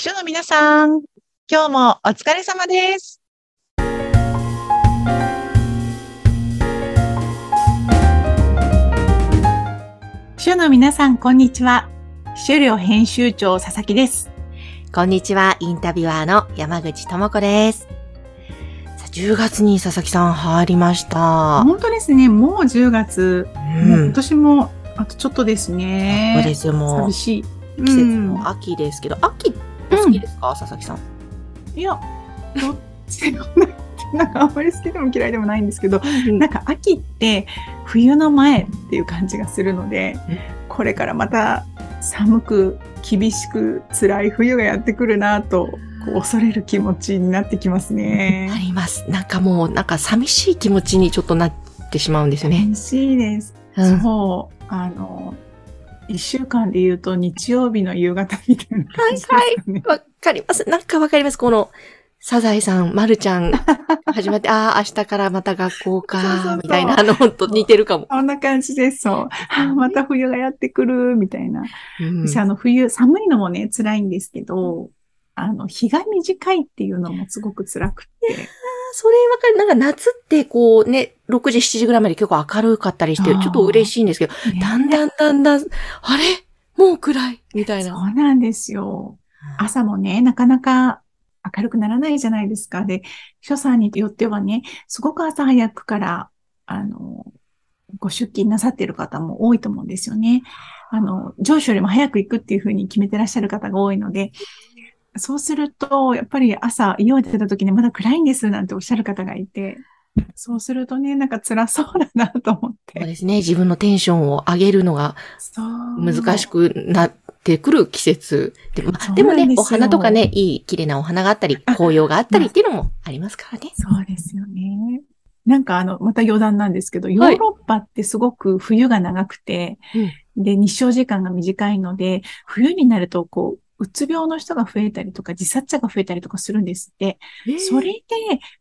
秘書の皆さん、今日もお疲れ様です。秘書の皆さん、こんにちは。秘書寮編集長佐々木です。こんにちは、インタビュアーの山口智子です。さあ10月に佐々木さん入りました。本当ですね、もう10月、うもう今年もあとちょっとですね。そうですよ、もう寂しい。季節うんも秋ですけど、秋お好きですか、佐々木さん。いや、どっち？でもない。なんかあんまり好きでも嫌いでもないんですけど、なんか秋って冬の前っていう感じがするのでうん、これからまた寒く厳しく辛い冬がやってくるなと、恐れる気持ちになってきますあね。ります。なんかもう、なんか寂しい気持ちにちょっとなってしまうんですよね。嬉しいです。うんそう、あの、一週間で言うと日曜日の夕方みたいな感じですかね。わかります。なんかわかります。この、サザエさん、まるちゃん、始まって、ああ、明日からまた学校かみたいな、あの、ほんと似てるかも。そんな感じです。そう。あーまた冬がやってくる、みたいな。うん私あの冬、寒いのもね、辛いんですけど、あの、日が短いっていうのもすごく辛くて。それわかる。なんか夏ってこうね、6時、7時ぐらいまで結構明るかったりして、ちょっと嬉しいんですけど、だんだんだんだん、あれ？もう暗いみたいそな。うなんですよ。朝もね、なかなか明るくならないじゃないですか。で、秘書さんによってはね、すごく朝早くから、あの、ご出勤なさっている方も多いと思うんですよね。あの、上司よりも早く行くっていうふうに決めてらっしゃる方が多いので、そうすると、やっぱり朝、家を出た時にまだ暗いんですなんておっしゃる方がいて、そうするとね、なんか辛そうだなと思って。そうですね。自分のテンションを上げるのが難しくなってくる季節。でまあでもねお花とかね、いい綺麗なお花があったり、あ紅葉があったりっていうのもありますからね。そうですよね。なんかあの、また余談なんですけど、ヨはいーロッパってすごく冬が長くて、で、日照時間が短いので、冬になるとこう、うつ病の人が増えたりとか、自殺者が増えたりとかするんですって。それで、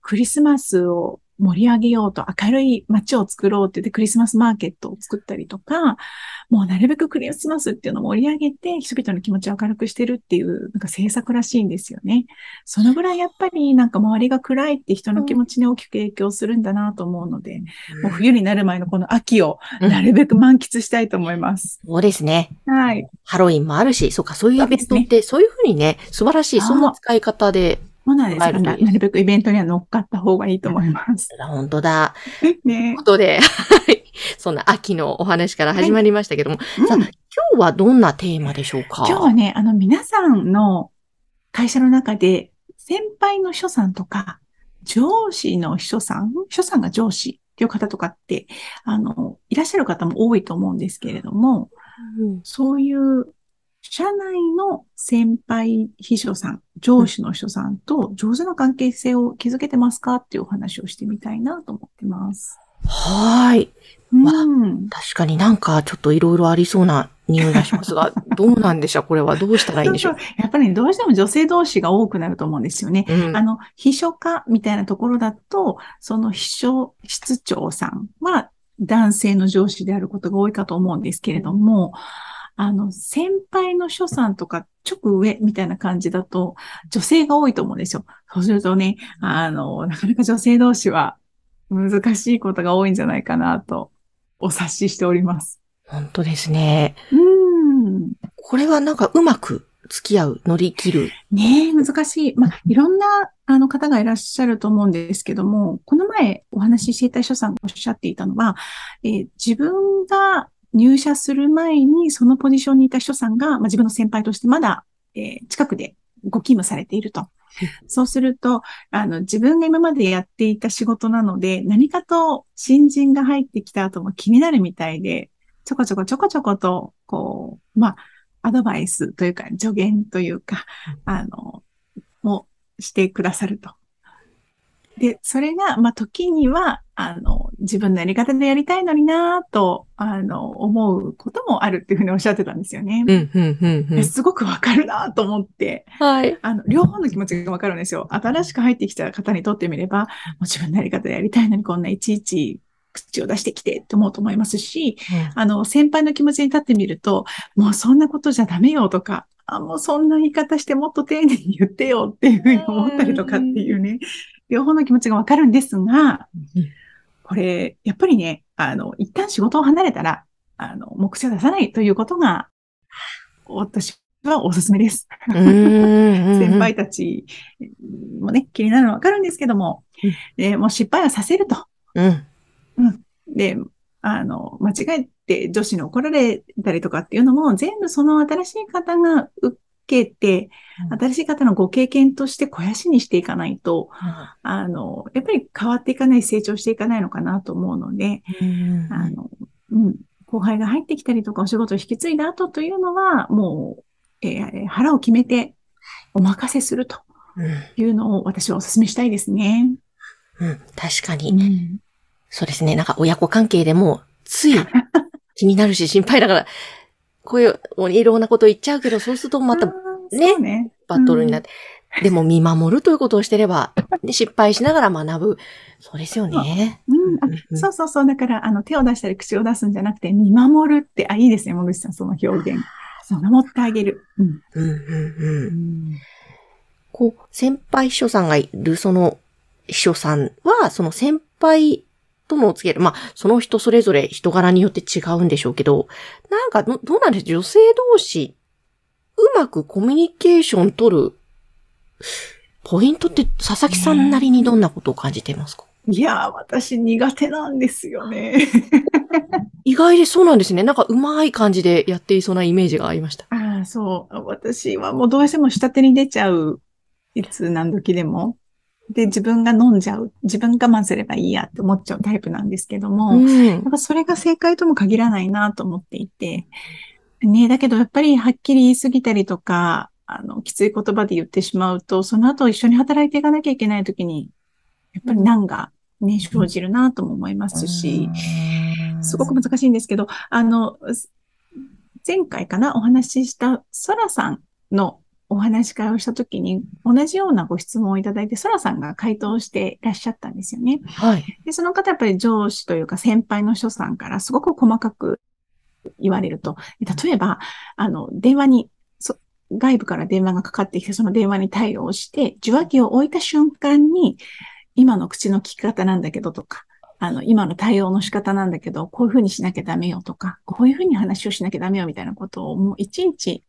クリスマスを盛り上げようと、明るい街を作ろうって言って、クリスマスマーケットを作ったりとか、もうなるべくクリスマスっていうのを盛り上げて、人々の気持ちを明るくしてるっていう、なんか政策らしいんですよね。そのぐらいやっぱりなんか周りが暗いって人の気持ちに大きく影響するんだなと思うので、もう冬になる前のこの秋をうんなるべく満喫したいと思います。そうですね。はい。ハロウィンもあるし、そうか、そういうイベントって、そういうふうにね、素晴らしい、そうそんな使い方で、そうなんですななるべくイベントには乗っかった方がいいと思います。本当だ。ね。ことで、はい。そんな秋のお話から始まりましたけども、さあ、うん今日はどんなテーマでしょうか？今日はね、あの皆さんの会社の中で先輩の秘書さんとか、上司の秘書さん、秘書さんが上司っていう方とかって、あの、いらっしゃる方も多いと思うんですけれども、うん。そういう社内の先輩秘書さん、上司の秘書さんと上手な関係性を築けてますかっていうお話をしてみたいなと思ってます。はーい。うん。確かになんかちょっといろいろありそうな匂いがしますが、どうなんでしょう？これはどうしたらいいんでしょう？やっぱりね、どうしても女性同士が多くなると思うんですよね。うんあの、秘書課みたいなところだと、その秘書室長さんは男性の上司であることが多いかと思うんですけれども、あの、先輩の秘書さんとか直上みたいな感じだと、女性が多いと思うんですよ。そうするとね、あの、なかなか女性同士は難しいことが多いんじゃないかなと、お察ししております。本当ですね。うん。これはなんかうまく付き合う、乗り切る。ねえ、難しい。まあ、いろんな、あの方がいらっしゃると思うんですけども、この前お話ししていた秘書さんがおっしゃっていたのは、えー自分が入社する前にそのポジションにいた秘書さんが、まあ、自分の先輩としてまだ、えー近くでご勤務されていると。そうすると、あの、自分が今までやっていた仕事なので、何かと新人が入ってきた後も気になるみたいで、ちょこちょこちょこちょこと、こう、まあ、アドバイスというか、助言というか、あの、もしてくださると。で、それが、まあ、時には、あの、自分のやり方でやりたいのになと、あの、思うこともあるっていうふうにおっしゃってたんですよね。うん、うん、うん、うん。ですごくわかるなと思って、はい。あの、両方の気持ちがわかるんですよ。新しく入ってきた方にとってみれば、もう自分のやり方でやりたいのにこんないちいち口を出してきてって思うと思いますし、あの、先輩の気持ちに立ってみると、もうそんなことじゃダメよとか、あ、もうそんな言い方してもっと丁寧に言ってよっていうふうに思ったりとかっていうね、両方の気持ちがわかるんですが、これ、やっぱりね、あの、一旦仕事を離れたら、あの、目標を出さないということが、私はおすすめです。先輩たちもね、気になるのはわかるんですけども、でもう失敗はさせると。うん。うん。で、あの、間違えて女子に怒られたりとかっていうのも、全部その新しい方が受けて、新しい方のご経験として肥やしにしていかないと、うん、あの、やっぱり変わっていかない、成長していかないのかなと思うので、うん、あの、うん、後輩が入ってきたりとかお仕事を引き継いだ後というのは、もう、えー、腹を決めてお任せするというのを私はお勧めしたいですね。うん、確かに。うん、そうですね。なんか親子関係でも、つい気になるし心配だから、こういういろんなこと言っちゃうけど、そうするとまたね、ねバトルになって。うん、でも見守るということをしてれば、失敗しながら学ぶ。そうですよね。うん、そうそうそう。だから、あの、手を出したり口を出すんじゃなくて、見守るって、あ、いいですね、もぐしさん、その表現。守ってあげる。うん。うん、うん、うん。こう、先輩秘書さんがいる、その秘書さんは、その先輩とのつける、まあ、その人それぞれ人柄によって違うんでしょうけど、なんか、どうなんです女性同士、うまくコミュニケーション取る、ポイントって佐々木さんなりにどんなことを感じていますか、いやー、私苦手なんですよね。意外でそうなんですね。なんかうまい感じでやっていそうなイメージがありました。ああ、そう。私はもうどうしても下手に出ちゃう。いつ何時でも。で、自分が飲んじゃう。自分我慢すればいいやって思っちゃうタイプなんですけども、うん、やっぱそれが正解とも限らないなと思っていて、ね、だけどやっぱりはっきり言い過ぎたりとか、あの、きつい言葉で言ってしまうと、その後一緒に働いていかなきゃいけないときに、やっぱり難がね、生じるなとも思いますし、すごく難しいんですけど、あの、前回かなお話ししたソラさんのお話し会をしたときに、同じようなご質問をいただいて、ソラさんが回答していらっしゃったんですよね。はい。で、その方やっぱり上司というか先輩の人さんからすごく細かく言われると、例えば、あの、電話に、外部から電話がかかってきて、その電話に対応して、受話器を置いた瞬間に、今の口の聞き方なんだけどとか、あの、今の対応の仕方なんだけど、こういうふうにしなきゃダメよとか、こういうふうに話をしなきゃダメよみたいなことを、もう一日、一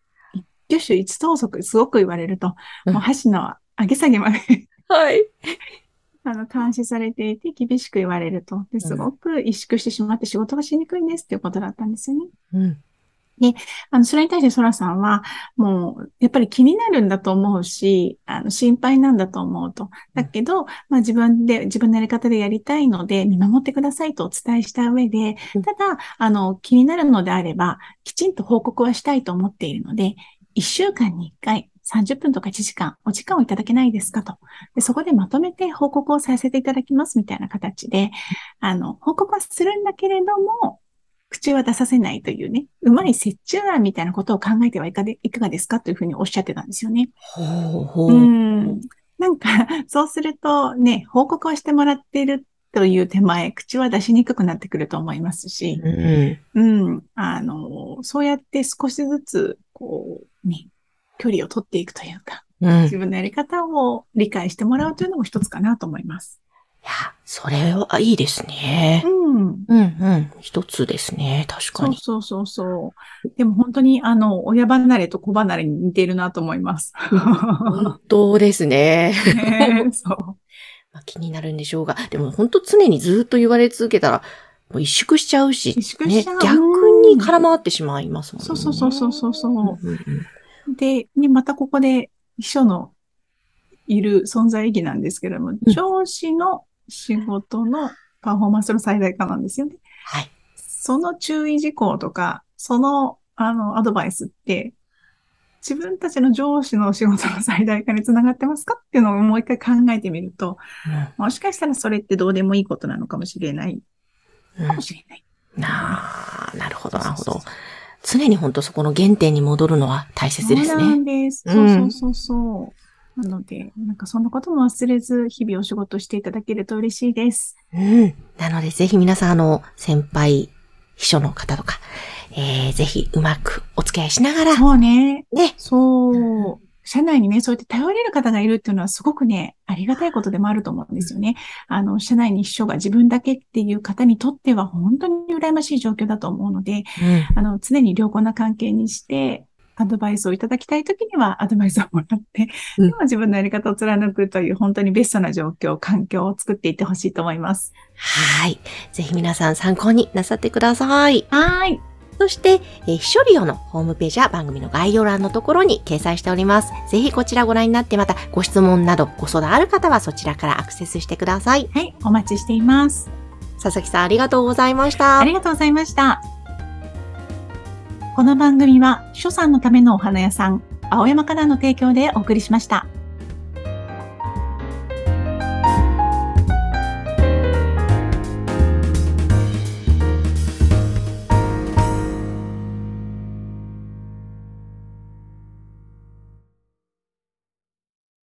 挙手一投足すごく言われると、もう箸の上げ下げまではい。あの、監視されていて厳しく言われると。で、すごく萎縮してしまって仕事がしにくいんですっていうことだったんですよね。うん。で、あの、それに対してソラさんは、もう、やっぱり気になるんだと思うし、あの、心配なんだと思うと。だけど、まあ自分で、自分のやり方でやりたいので、見守ってくださいとお伝えした上で、ただ、あの、気になるのであれば、きちんと報告はしたいと思っているので、1週間に1回、30分とか1時間、お時間をいただけないですかと。でそこでまとめて報告をさせていただきますみたいな形で、あの、報告はするんだけれども、口は出させないというね、うまい折衷案みたいなことを考えてはいかでいかがですかというふうにおっしゃってたんですよね。ほうほう。うん。なんか、そうするとね、報告はしてもらっているという手前、口は出しにくくなってくると思いますし、うん、うん、あの、そうやって少しずつ、こう、ね、距離を取っていくというか、うん、自分のやり方を理解してもらうというのも一つかなと思います。いや、それはいいですね。うん。うんうん。一つですね。確かに。そうそうそう。でも本当に、あの、親離れと子離れに似ているなと思います。本当ですね。ねそう。まあ、気になるんでしょうが、でも本当常にずっと言われ続けたら、もう萎縮しちゃうし、萎縮しちゃう、ね、逆に空回ってしまいますもんね。そうそうそうそうそう。うで、ね、またここで秘書のいる存在意義なんですけれども、上司の仕事のパフォーマンスの最大化なんですよね。はい。その注意事項とか、その、あの、アドバイスって、自分たちの上司の仕事の最大化につながってますかっていうのをもう一回考えてみると、うん、もしかしたらそれってどうでもいいことなのかもしれない。かもしれない。うん、なあ、ど、なるほど。常に本当そこの原点に戻るのは大切ですね。そうなんです。そうそうそうそう。なので、なんかそんなことも忘れず、日々お仕事していただけると嬉しいです。うん。なので、ぜひ皆さん、あの、先輩、秘書の方とか、えー、ぜひうまくお付き合いしながら、そうね。ね。そう。社内にね、そうやって頼れる方がいるっていうのはすごくね、ありがたいことでもあると思うんですよね。あの、社内に秘書が自分だけっていう方にとっては本当に羨ましい状況だと思うので、うん。あの、常に良好な関係にして、アドバイスをいただきたいときにはアドバイスをもらって、うんでも自分のやり方を貫くという本当にベストな状況、環境を作っていってほしいと思います。はい。ぜひ皆さん参考になさってください。はい。そして、えー、秘書利用のホームページは番組の概要欄のところに掲載しております。ぜひこちらご覧になってまたご質問などご相談ある方はそちらからアクセスしてください。はい。お待ちしています。佐々木さんありがとうございました。ありがとうございました。この番組は、秘書さんのためのお花屋さん、青山からの提供でお送りしました。